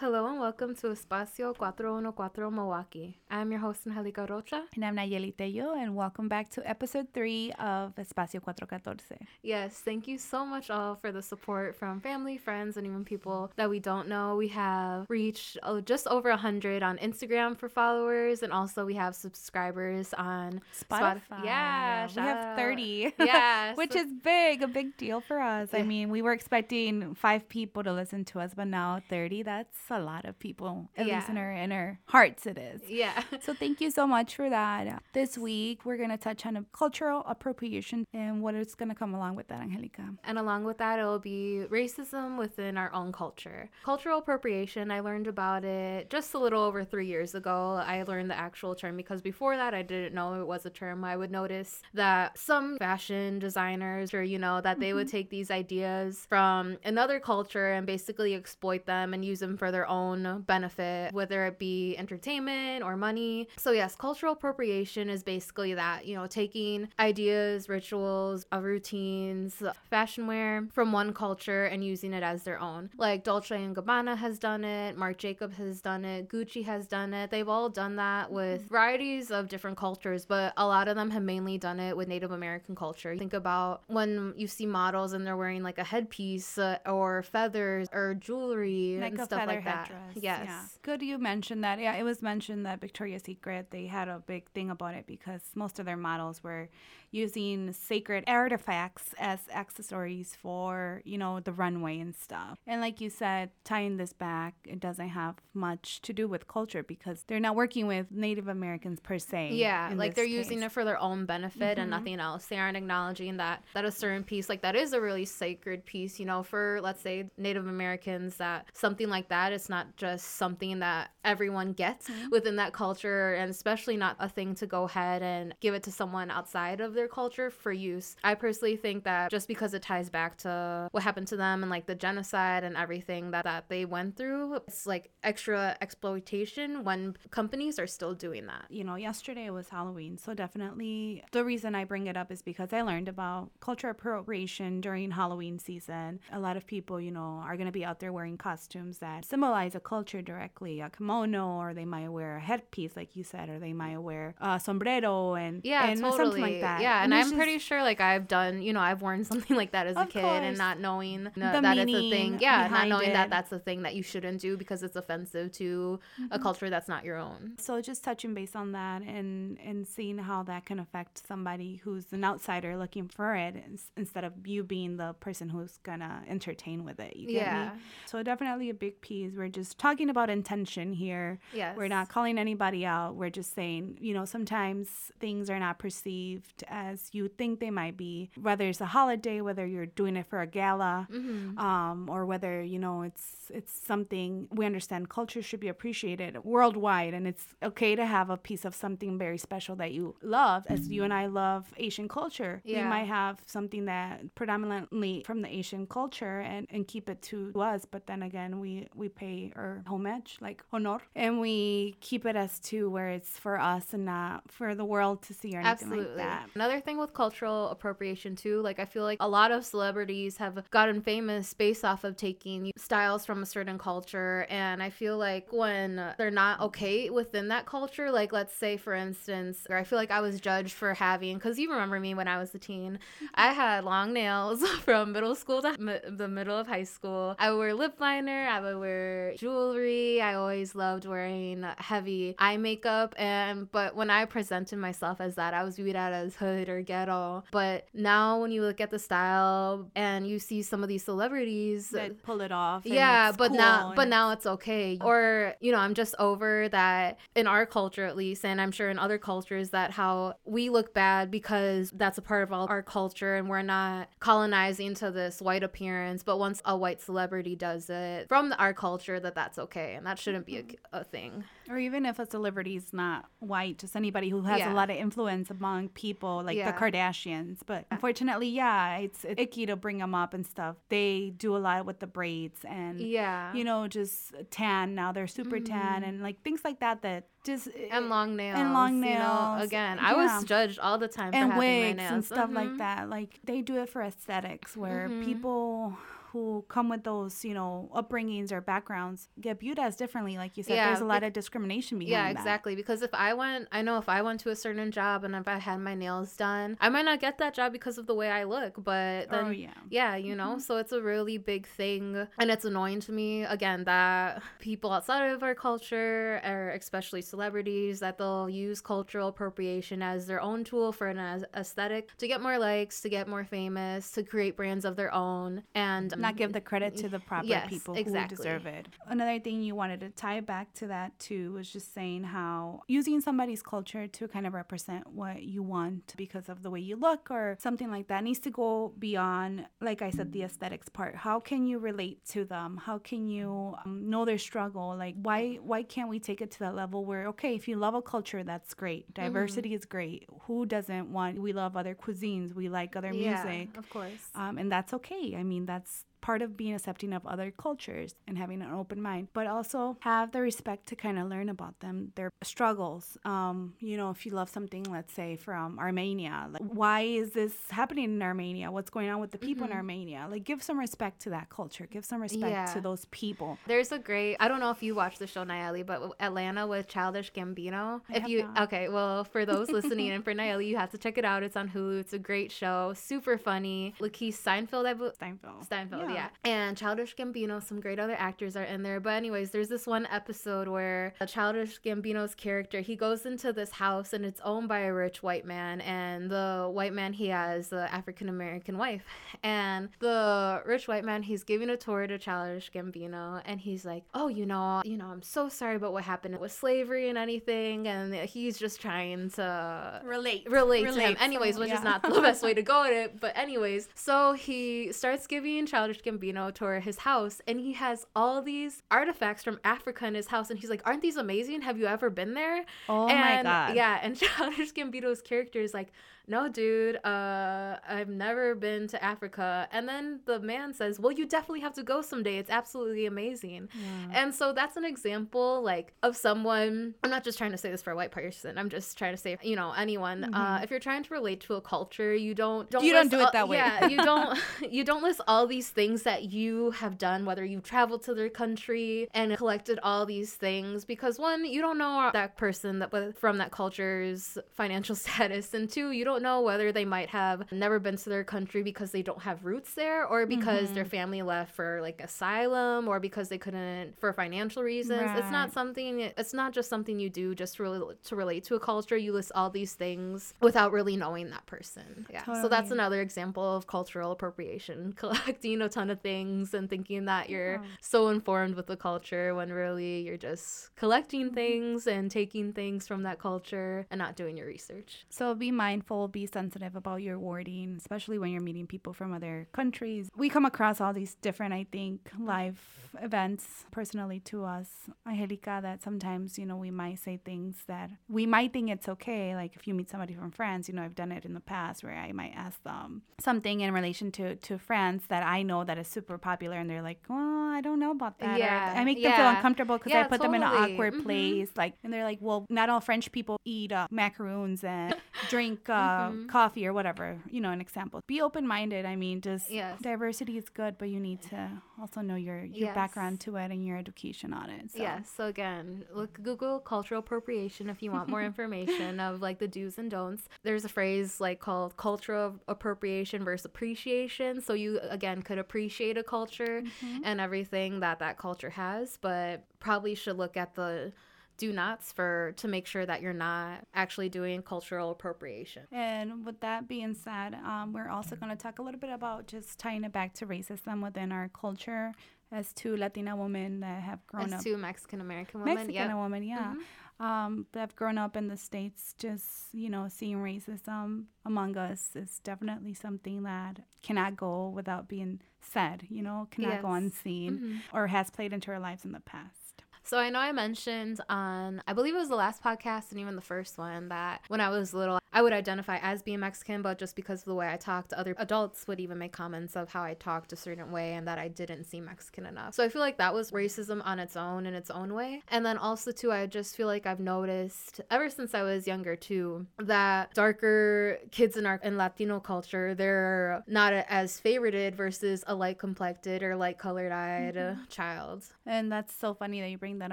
Hello and welcome to Espacio 414 Milwaukee. I'm your host, Angelica Rocha. And I'm Nayeli Tello, and welcome back to episode three of Espacio 414. Yes, thank you so much all for the support from family, friends, and even people that we don't know. We have reached oh, just over 100 on Instagram for followers, and also we have subscribers on Spotify. Spotify. Yeah, we have out. 30. Yes. Which is big, a big deal for us. I mean, we were expecting five people to listen to us, but now 30, that's a lot of people. At least in our, in our hearts, it is. Yeah. So thank you so much for that. This week, we're going to touch on cultural appropriation and what is going to come along with that, Angelica. And along with that, it'll be racism within our own culture. Cultural appropriation, I learned about it just a little over three years ago. I learned the actual term because before that, I didn't know it was a term. I would notice that some fashion designers, or, you know, that they would mm-hmm. take these ideas from another culture and basically exploit them and use them for their own benefit, whether it be entertainment or money. So, yes, cultural appropriation is basically that, you know, taking ideas, rituals, uh, routines, fashion wear from one culture and using it as their own. Like Dolce and Gabbana has done it, Marc Jacob has done it, Gucci has done it. They've all done that with varieties of different cultures, but a lot of them have mainly done it with Native American culture. Think about when you see models and they're wearing like a headpiece uh, or feathers or jewelry like and stuff like that. Headdress. Yes. Yeah. Good you mentioned that. Yeah, it was mentioned that Victoria's Secret, they had a big thing about it because most of their models were using sacred artifacts as accessories for, you know, the runway and stuff. And like you said, tying this back, it doesn't have much to do with culture because they're not working with Native Americans per se. Yeah, like they're using it for their own benefit and Mhm. nothing else. They aren't acknowledging that that a certain piece, like that is a really sacred piece, you know, for let's say Native Americans that something like that it's not just something that everyone gets Mm-hmm. within that culture and especially not a thing to go ahead and give it to someone outside of their culture for use. I personally think that just because it ties back to what happened to them and like the genocide and everything that, that they went through, it's like extra exploitation when companies are still doing that. you know, yesterday was Halloween. So definitely the reason I bring it up is because I learned about culture appropriation during Halloween season. A lot of people, you know, are going to be out there wearing costumes that symbolize a culture directly, a kimono, or they might wear a headpiece, like you said, or they might wear a sombrero and, Yeah, and totally. something like that. Yeah, and, it's I'm just- pretty sure like I've done, you know, I've worn something like that as a kid course. and not knowing The that it's a thing. Yeah, not knowing that that's a thing that you shouldn't do because it's offensive to a Mm-hmm. culture that's not your own. So just touching base on that and and seeing how that can affect somebody who's an outsider looking for it instead of you being the person who's gonna entertain with it. You get Yeah. me? So definitely a big piece. We're just talking about intention here. Yes. We're not calling anybody out. We're just saying, you know, sometimes things are not perceived as you think they might be. Whether it's a holiday, whether you're doing it for a gala, Mm-hmm. um, or whether you know it's it's something we understand culture should be appreciated worldwide, and it's okay to have a piece of something very special that you love. As you and I love Asian culture, Yeah. we might have something that predominantly from the Asian culture and, and keep it to us. But then again, we we pay our homage, like honor, and we keep it as to where it's for us and not for the world to see or anything Absolutely. like that. Another thing with cultural appropriation too, like I feel like a lot of celebrities have gotten famous based off of taking styles from a certain culture and I feel like when they're not okay within that culture, like let's say for instance, or I feel like I was judged for having cuz you remember me when I was a teen, I had long nails from middle school to mi- the middle of high school. I would wear lip liner, I would wear jewelry. I always loved wearing heavy eye makeup and but when I presented myself as that, I was viewed at as hood or ghetto. But now when you look at the style and you see some of these celebrities That pull it off. and yeah but cool now but it's- now it's okay or you know i'm just over that in our culture at least and i'm sure in other cultures that how we look bad because that's a part of all our culture and we're not colonizing to this white appearance but once a white celebrity does it from our culture that that's okay and that shouldn't be a, a thing Or even if a celebrity is not white, just anybody who has Yeah. a lot of influence among people, like Yeah. the Kardashians. But unfortunately, yeah, it's, it's icky to bring them up and stuff. They do a lot with the braids and, yeah you know, just tan. Now they're super tan and like things like that that just. and long nails And long you know, nails, again i was judged all the time for and having my wigs nails and stuff like Mhm. that. Like they do it for aesthetics where Mhm. people who come with those, you know, upbringings or backgrounds get viewed as differently. Like you said, Yeah, there's a lot bec- of discrimination behind Yeah, that. exactly. Because if I went, I know if I went to a certain job and if I had my nails done, I might not get that job because of the way I look. But then, Oh, yeah. yeah, you know, mm-hmm. so it's a really big thing. And it's annoying to me, again, that people outside of our culture, or especially celebrities, that they'll use cultural appropriation as their own tool for an aesthetic to get more likes, to get more famous, to create brands of their own. And Not give the credit to the proper Yes, people exactly. who deserve it. Another thing you wanted to tie back to that too was just saying how using somebody's culture to kind of represent what you want because of the way you look or something like that needs to go beyond, like I said, the aesthetics part. How can you relate to them? How can you um, know their struggle? Like why why can't we take it to that level where okay, if you love a culture, that's great. Diversity is great. Who doesn't want? We love other cuisines. We like other yeah, music of course. um, and that's okay. I mean, that's part of being accepting of other cultures and having an open mind, but also have the respect to kind of learn about them, their struggles. Um, you know, if you love something, let's say from Armenia, like, why is this happening in Armenia? What's going on with the people in Armenia? Like, give some respect to that culture, give some respect Yeah. to those people. There's a great I don't know if you watched the show Nayeli, but Atlanta with Childish Gambino. I if you not. okay, well for those listening and for Nayeli, you have to check it out. It's on Hulu. It's a great show, super funny. Lakeith Stanfield, I believe. Stanfield. Stanfield, Yeah. Yeah. And Childish Gambino, some great other actors are in there. But anyways, there's this one episode where Childish Gambino's character, he goes into this house and it's owned by a rich white man and the white man he has a African American wife. And the rich white man, he's giving a tour to Childish Gambino and he's like, "Oh, you know, you know, I'm so sorry about what happened with slavery and anything." And he's just trying to Relate. relate, to him Relate, anyways which is not the best way to go at it but anyways so he starts giving childish gambino tour his house and he has all these artifacts from africa in his house and he's like aren't these amazing have you ever been there Oh my God. yeah and childish gambino's character is like no dude uh i've never been to africa. And then the man says well you definitely have to go someday. It's absolutely amazing. And so that's an example like of someone i'm not just trying to say this for a white person. I'm just trying to say you know anyone uh if you're trying to relate to a culture you don't, don't Mm-hmm. You don't do it that way. yeah you don't you don't list all these things that you have done whether you've traveled to their country and collected all these things. Because one you don't know that person that was from that culture's financial status. And two you don't know whether they might have never been to their country because they don't have roots there or because their Mm-hmm. family left for like asylum or because they couldn't for financial reasons. It's not something it's not just something you do just to, rel- to relate to a culture. You list all these things without really knowing that person. Yeah. So that's another example of cultural appropriation collecting a ton of things and thinking that you're Yeah. so informed with the culture when really you're just collecting Mm-hmm. things and taking things from that culture and not doing your research. So be mindful, be sensitive about your wording, especially when you're meeting people from other countries. We come across all these different, I think, live events personally to us, Angelica, that sometimes, you know, we might say things that we might think it's okay. Like if you meet somebody from France, you know, I've done it in the past where I might ask them something in relation to, to France that I know that is super popular and they're like, well, I don't know about that. Or Yeah, I make them feel uncomfortable because I Yeah, put them in an totally. awkward Mhm. place. Like, and they're like, well, not all French people eat uh, macaroons and drink uh, Mhm. coffee or whatever, you know, an example. Be open minded. I mean, just Yes. diversity is good, but you need to also know your, your Yes. background to it and your education on it. So. Yes. So again, look Google cultural appropriation if you want more information of like the do's and don'ts. There's a phrase like called cultural appropriation versus appreciation. So you again could appreciate a culture Mm-hmm. and everything that that culture has, but probably should look at the do nots for to make sure that you're not actually doing cultural appropriation. And with that being said, um, we're also going to talk a little bit about just tying it back to racism within our culture as two Latina women that have grown up. As two Mexican American women. Mexican yep. women, yeah. Mhm. Um, that have grown up in the States, just, you know, seeing racism among us is definitely something that cannot go without being said, you know, cannot go Yes. unseen Mhm. or has played into our lives in the past. So I know I mentioned on, I believe it was the last podcast and even the first one, that when I was little, I would identify as being Mexican, but just because of the way I talked, other adults would even make comments of how I talked a certain way and that I didn't seem Mexican enough. So I feel like that was racism on its own in its own way. And then also too, I just feel like I've noticed ever since I was younger too that darker kids in our in Latino culture they're not as favorited versus a light complected or light colored eyed mm-hmm. child. And that's so funny that you bring that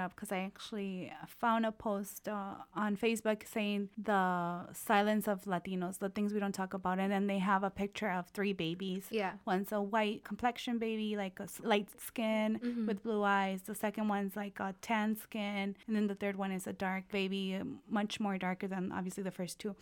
up because I actually found a post uh, on Facebook saying the of Latinos, the things we don't talk about, and then they have a picture of three babies. Yeah, one's a white complexion baby, like a light skin mm-hmm. with blue eyes. The second one's like a tan skin, and then the third one is a dark baby, much more darker than obviously the first two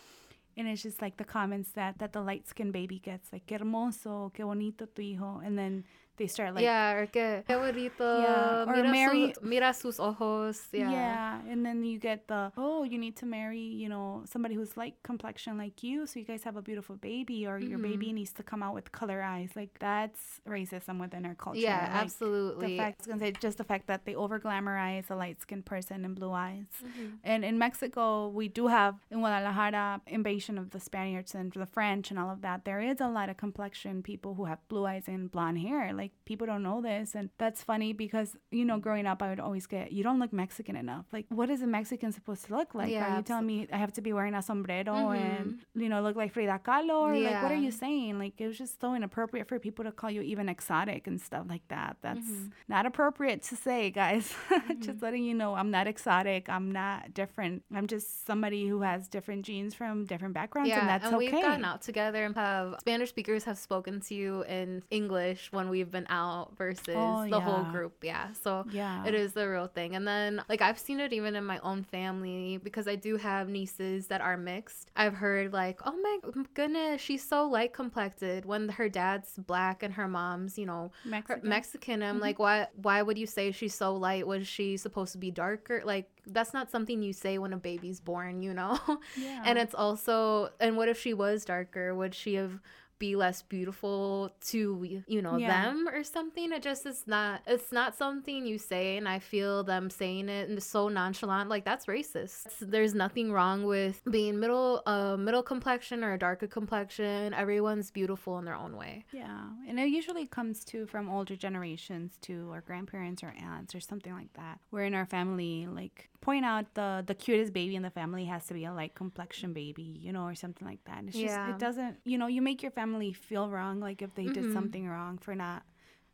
and it's just like the comments that that the light skinned baby gets like qué hermoso qué bonito tu hijo and then they start like yeah or que bonito yeah, or mira marry su, mira sus ojos yeah yeah and then you get the oh you need to marry you know somebody who's like complexion like you so you guys have a beautiful baby or mm-hmm. your baby needs to come out with color eyes like that's racism within our culture yeah like, absolutely the fact, I was gonna say just the fact that they over glamorize a light skinned person and blue eyes mm-hmm. and in Mexico we do have in Guadalajara invasion of the Spaniards and the French and all of that there is a lot of complexion people who have blue eyes and blonde hair like like people don't know this and that's funny because you know growing up i would always get you don't look mexican enough. Like what is a mexican supposed to look like? Yeah, are you telling me i have to be wearing a sombrero mm-hmm. and you know look like frida kahlo? Or yeah. like what are you saying? Like it was just so inappropriate for people to call you even exotic and stuff like that. That's mm-hmm. not appropriate to say guys. Mm-hmm. just letting you know i'm not exotic. I'm not different. I'm just somebody who has different genes from different backgrounds yeah, and that's and okay. we've gotten out together and have spanish speakers have spoken to you in english when we've been out versus oh, the yeah. whole group. Yeah. So yeah. it is the real thing. And then like I've seen it even in my own family because I do have nieces that are mixed. I've heard like, oh my goodness, she's so light complected when her dad's black and her mom's, you know, Mexican. Mexican. I'm mm-hmm. like, why why would you say she's so light? Was she supposed to be darker? Like that's not something you say when a baby's born, you know? Yeah. and it's also and what if she was darker? Would she have be less beautiful to you know yeah. them or something. It just is not it's not something you say and i feel them saying it and so nonchalant. Like that's racist. There's nothing wrong with being middle uh middle complexion or a darker complexion. Everyone's beautiful in their own way. Yeah and it usually comes to from older generations to our grandparents or aunts or something like that. Where in our family like point out the the cutest baby in the family has to be a light complexion baby, you know, or something like that. It's yeah. just it doesn't, you know, you make your family feel wrong, like if they mm-hmm. did something wrong for not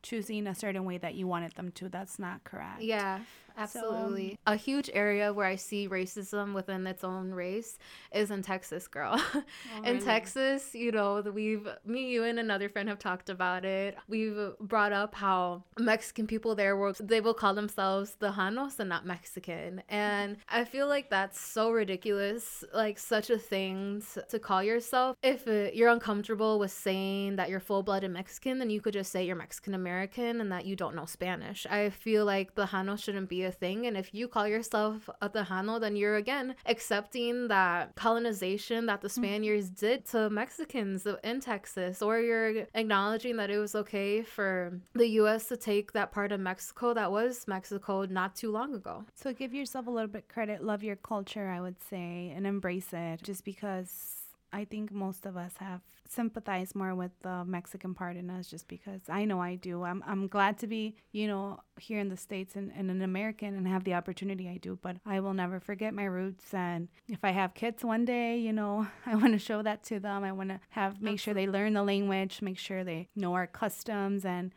choosing a certain way that you wanted them to. That's not correct. Yeah. Absolutely. So, um, a huge area where I see racism within its own race is in Texas, girl. Oh, in really? Texas, you know, we've, me, you, and another friend have talked about it. We've brought up how Mexican people there will, they will call themselves Tejanos and not Mexican. And I feel like that's so ridiculous, like such a thing to call yourself. If it, you're uncomfortable with saying that you're full blooded Mexican, then you could just say you're Mexican American and that you don't know Spanish. I feel like Tejanos shouldn't be a thing. And if you call yourself a Tejano, then you're again accepting that colonization that the mm-hmm. Spaniards mm-hmm. did to Mexicans in Texas, or you're acknowledging that it was okay for the U.S. to take that part of Mexico that was Mexico not too long ago. So give yourself a little bit credit, love your culture, I would say, and embrace it just because I think most of us have sympathized more with the Mexican part in us just because I know I do. I'm, I'm glad to be, you know, here in the States and, and an American and have the opportunity I do, but I will never forget my roots. And if I have kids one day, you know, I want to show that to them. I want to have, make sure they learn the language, make sure they know our customs and,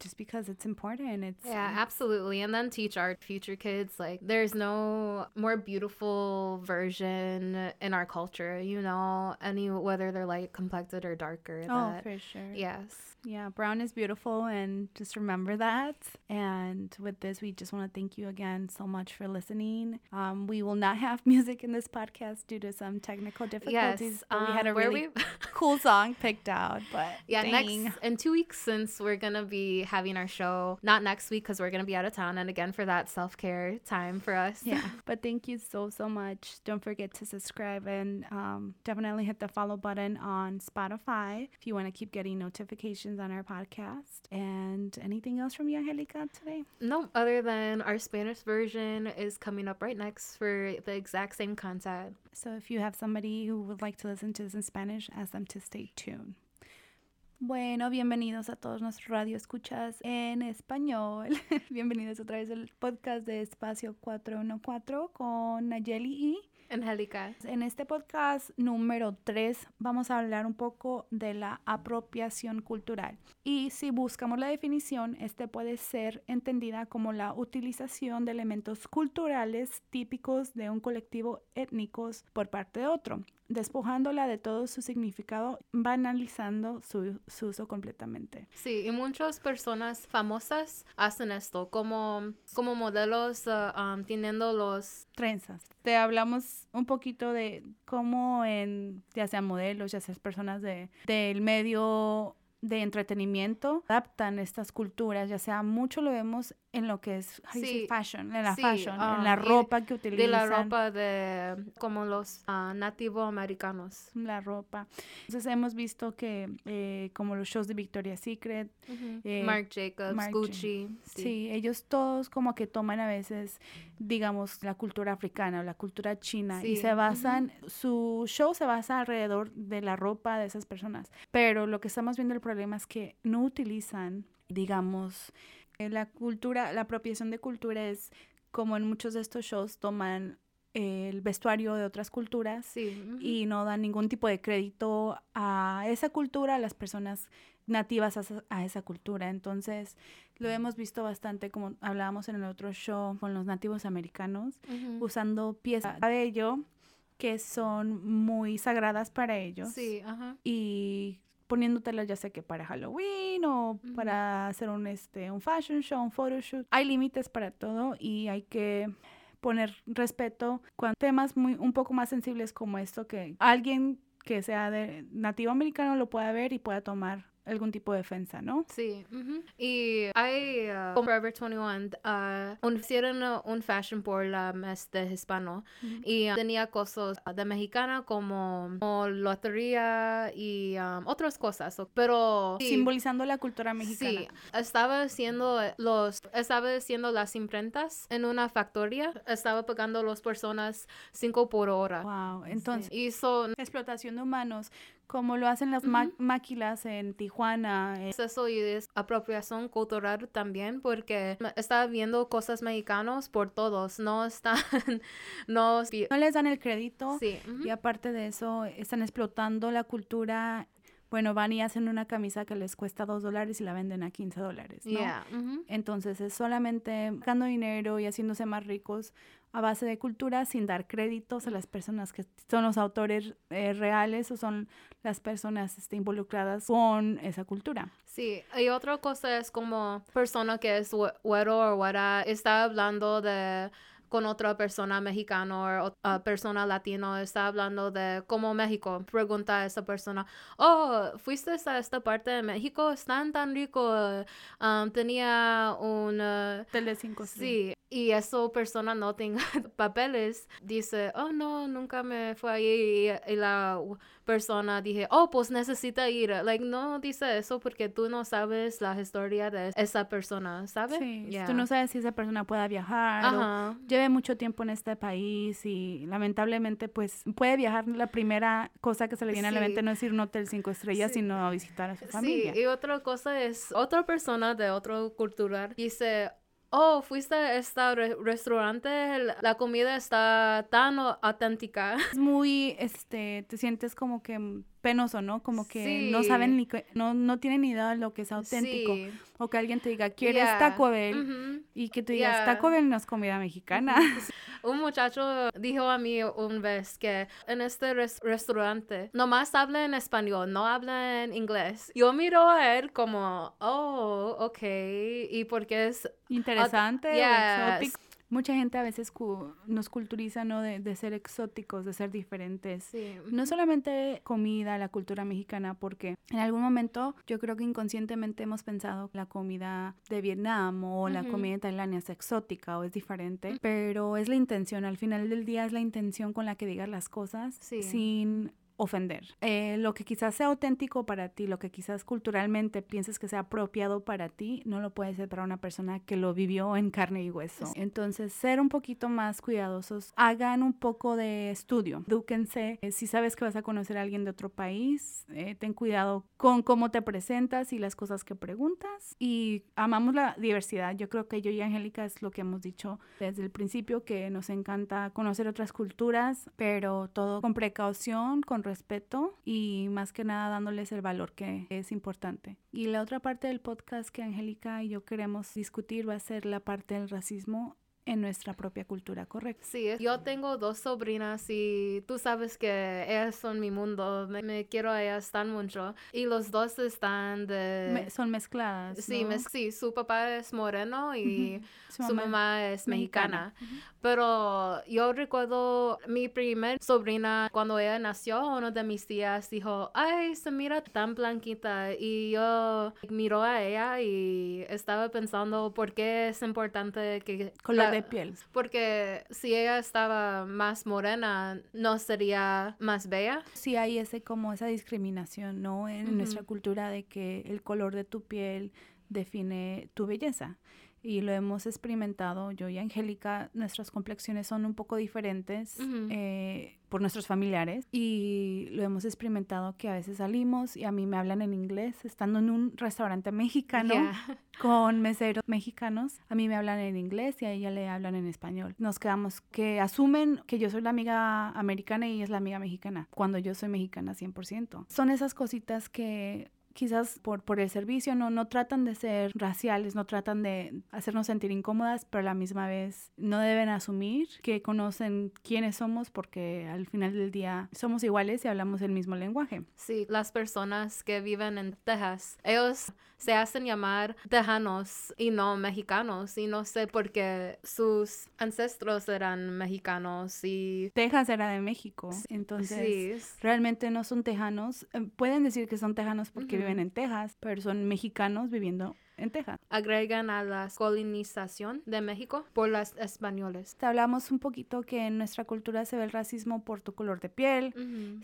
just because it's important. It's yeah, absolutely. And then teach our future kids like there's no more beautiful version in our culture. You know, any whether they're light complected or darker. Oh, that, for sure. Yes. Yeah, brown is beautiful, and just remember that. And with this, we just want to thank you again so much for listening. Um, we will not have music in this podcast due to some technical difficulties. Yes, um, we had a um, really cool song picked out, but yeah, dang. next in two weeks, since we're gonna be having our show not next week because we're going to be out of town. And again, for that self care time for us. Yeah. but thank you so, so much. Don't forget to subscribe and um, definitely hit the follow button on Spotify if you want to keep getting notifications on our podcast. And anything else from you, Angelica, today? No, other than our Spanish version is coming up right next for the exact same content. So if you have somebody who would like to listen to this in Spanish, ask them to stay tuned. Bueno, bienvenidos a todos nuestros radio escuchas en español. bienvenidos otra vez al podcast de Espacio 414 con Nayeli y Angélica. En este podcast número 3 vamos a hablar un poco de la apropiación cultural. Y si buscamos la definición, este puede ser entendida como la utilización de elementos culturales típicos de un colectivo étnicos por parte de otro, despojándola de todo su significado, banalizando su, su, uso completamente. Sí, y muchas personas famosas hacen esto, como, como modelos uh, um, teniendo los... Trenzas. Te hablamos un poquito de cómo en, ya sean modelos, ya sean personas de, del medio de entretenimiento adaptan estas culturas, ya sea mucho lo vemos en lo que es sí, fashion, en la fashion, en la ropa que utilizan. De la ropa de como los uh, nativo americanos. La ropa. Entonces hemos visto que eh, como los shows de Victoria's Secret, eh, Marc Jacobs, Gucci. Sí. sí. ellos todos como que toman a veces, digamos, la cultura africana o la cultura china y se basan, su show se basa alrededor de la ropa de esas personas. Pero lo que estamos viendo el problema es que no utilizan, digamos, eh, la cultura, la apropiación de cultura es como en muchos de estos shows toman el vestuario de otras culturas y no dan ningún tipo de crédito a esa cultura, a las personas nativas a, esa cultura. Entonces, lo hemos visto bastante, como hablábamos en el otro show, con los nativos americanos, usando piezas de cabello que son muy sagradas para ellos. Sí, ajá. Y poniéndotelas ya sé que para Halloween o para hacer un, este, un fashion show, un photoshoot. Hay límites para todo y hay que poner respeto con temas muy un poco más sensibles como esto que alguien que sea de nativo americano lo pueda ver y pueda tomar algún tipo de defensa, ¿no? Sí. Y hay, uh, Forever 21, uh, hicieron un fashion por la mes de hispano y uh, tenía cosas de mexicana como, lotería y um, otras cosas, pero... Simbolizando la cultura mexicana. Sí, estaba haciendo los, estaba haciendo las imprentas en una factoría, estaba pagando a las personas cinco por hora. Wow, entonces... Hizo... Explotación de humanos como lo hacen las máquinas en Tijuana. Eso y es apropiación cultural también porque está viendo cosas mexicanos por todos, no están, no, no les dan el crédito sí. y aparte de eso están explotando la cultura bueno, van y hacen una camisa que les cuesta dos dólares y la venden a 15 dólares, ¿no? Entonces es solamente ganando dinero y haciéndose más ricos a base de cultura sin dar créditos a las personas que son los autores eh, reales o son las personas este, involucradas con esa cultura. Sí, y otra cosa es como persona que es güero o güera está hablando de con otra persona mexicana o persona latino, está hablando de cómo México. Pregunta a esa persona, oh, fuiste a esta parte de México, están tan rico. Um, tenía un... Uh, Tele 5 Sí, y esa persona no tenga papeles, dice, oh no, nunca me fue ahí. Y, la persona dije, oh, pues necesita ir. Like, no dice eso porque tú no sabes la historia de esa persona, ¿sabes? Sí, tú no sabes si esa persona pueda viajar. Ajá mucho tiempo en este país y lamentablemente pues puede viajar la primera cosa que se le viene a la mente no es ir a un hotel cinco estrellas sino a visitar a su familia. Sí, y otra cosa es otra persona de otro cultural dice oh, fuiste a este restaurante, la comida está tan auténtica. Es muy, este, te sientes como que penoso, ¿no? Como que no saben ni, no, no tienen ni idea de lo que es auténtico. O que alguien te diga, ¿quieres Taco Bell? Y que tú digas, Taco Bell no es comida mexicana. un muchacho dijo a mí un vez que en este restaurante nomás habla en español, no habla en inglés. Yo miro a él como, oh, ok, y porque es interesante, mucha gente a veces nos culturiza, ¿no? De, de, ser exóticos, de ser diferentes. Sí. No solamente comida, la cultura mexicana, porque en algún momento yo creo que inconscientemente hemos pensado que la comida de Vietnam o la comida tailandia es exótica o es diferente, pero es la intención, al final del día es la intención con la que digas las cosas sin ofender. Eh, lo que quizás sea auténtico para ti, lo que quizás culturalmente pienses que sea apropiado para ti, no lo puede ser para una persona que lo vivió en carne y hueso. Entonces, ser un poquito más cuidadosos, hagan un poco de estudio, edúquense. Eh, si sabes que vas a conocer a alguien de otro país, eh, ten cuidado con cómo te presentas y las cosas que preguntas. Y amamos la diversidad. Yo creo que yo y Angélica es lo que hemos dicho desde el principio, que nos encanta conocer otras culturas, pero todo con precaución, con respeto y más que nada dándoles el valor que es importante. Y la otra parte del podcast que Angélica y yo queremos discutir va a ser la parte del racismo en nuestra propia cultura, ¿correcto? Sí, yo tengo dos sobrinas y tú sabes que ellas son mi mundo, me, quiero a ellas tan mucho y los dos están de... son mezcladas. Sí, sí, su papá es moreno y su, mamá, es mexicana. Pero yo recuerdo mi primer sobrina cuando ella nació, uno de mis tías dijo, ay, se mira tan blanquita y yo miro a ella y estaba pensando por qué es importante que... Color de piel. Porque si ella estaba más morena, ¿no sería más bella? Sí hay ese como esa discriminación, ¿no? En nuestra cultura de que el color de tu piel define tu belleza y lo hemos experimentado yo y Angélica, nuestras complexiones son un poco diferentes eh, por nuestros familiares y lo hemos experimentado que a veces salimos y a mí me hablan en inglés, estando en un restaurante mexicano con meseros mexicanos, a mí me hablan en inglés y a ella le hablan en español. Nos quedamos que asumen que yo soy la amiga americana y ella es la amiga mexicana, cuando yo soy mexicana 100%. Son esas cositas que quizás por, por el servicio, no, no tratan de ser raciales, no tratan de hacernos sentir incómodas, pero a la misma vez no deben asumir que conocen quiénes somos porque al final del día somos iguales y hablamos el mismo lenguaje. Sí, las personas que viven en Texas, ellos se hacen llamar tejanos y no mexicanos y no sé por qué sus ancestros eran mexicanos y Texas era de México entonces realmente no son tejanos. Eh, pueden decir que son tejanos porque viven en Texas pero son mexicanos viviendo en Texas. Agregan a la colonización de México por las españoles. Hablamos un poquito que en nuestra cultura se ve el racismo por tu color de piel,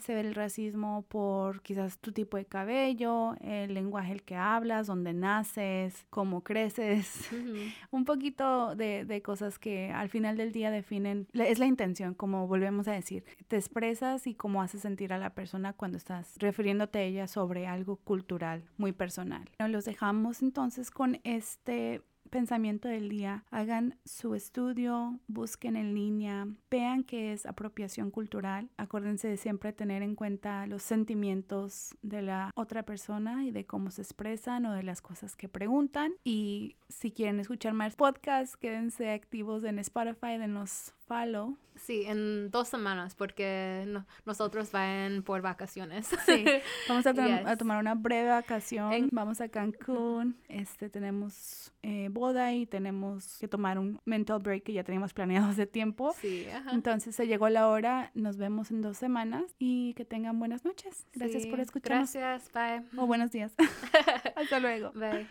se ve el racismo por quizás tu tipo de cabello, el lenguaje el que hablas, dónde naces, cómo creces, un poquito de, de, cosas que al final del día definen, es la intención, como volvemos a decir, te expresas y cómo haces sentir a la persona cuando estás refiriéndote a ella sobre algo cultural muy personal. Los dejamos entonces con este pensamiento del día, hagan su estudio, busquen en línea, vean qué es apropiación cultural. Acuérdense de siempre tener en cuenta los sentimientos de la otra persona y de cómo se expresan o de las cosas que preguntan. Y si quieren escuchar más podcasts, quédense activos en Spotify, denos Sí, en dos semanas, porque nosotros van por vacaciones. Sí, vamos a, tomar una breve vacación. Vamos a Cancún. Este, tenemos eh, boda y tenemos que tomar un mental break que ya teníamos planeado hace tiempo. Sí, Entonces se llegó la hora. Nos vemos en dos semanas y que tengan buenas noches. Gracias por escucharnos. Gracias, bye. O buenos días. Hasta luego. Bye.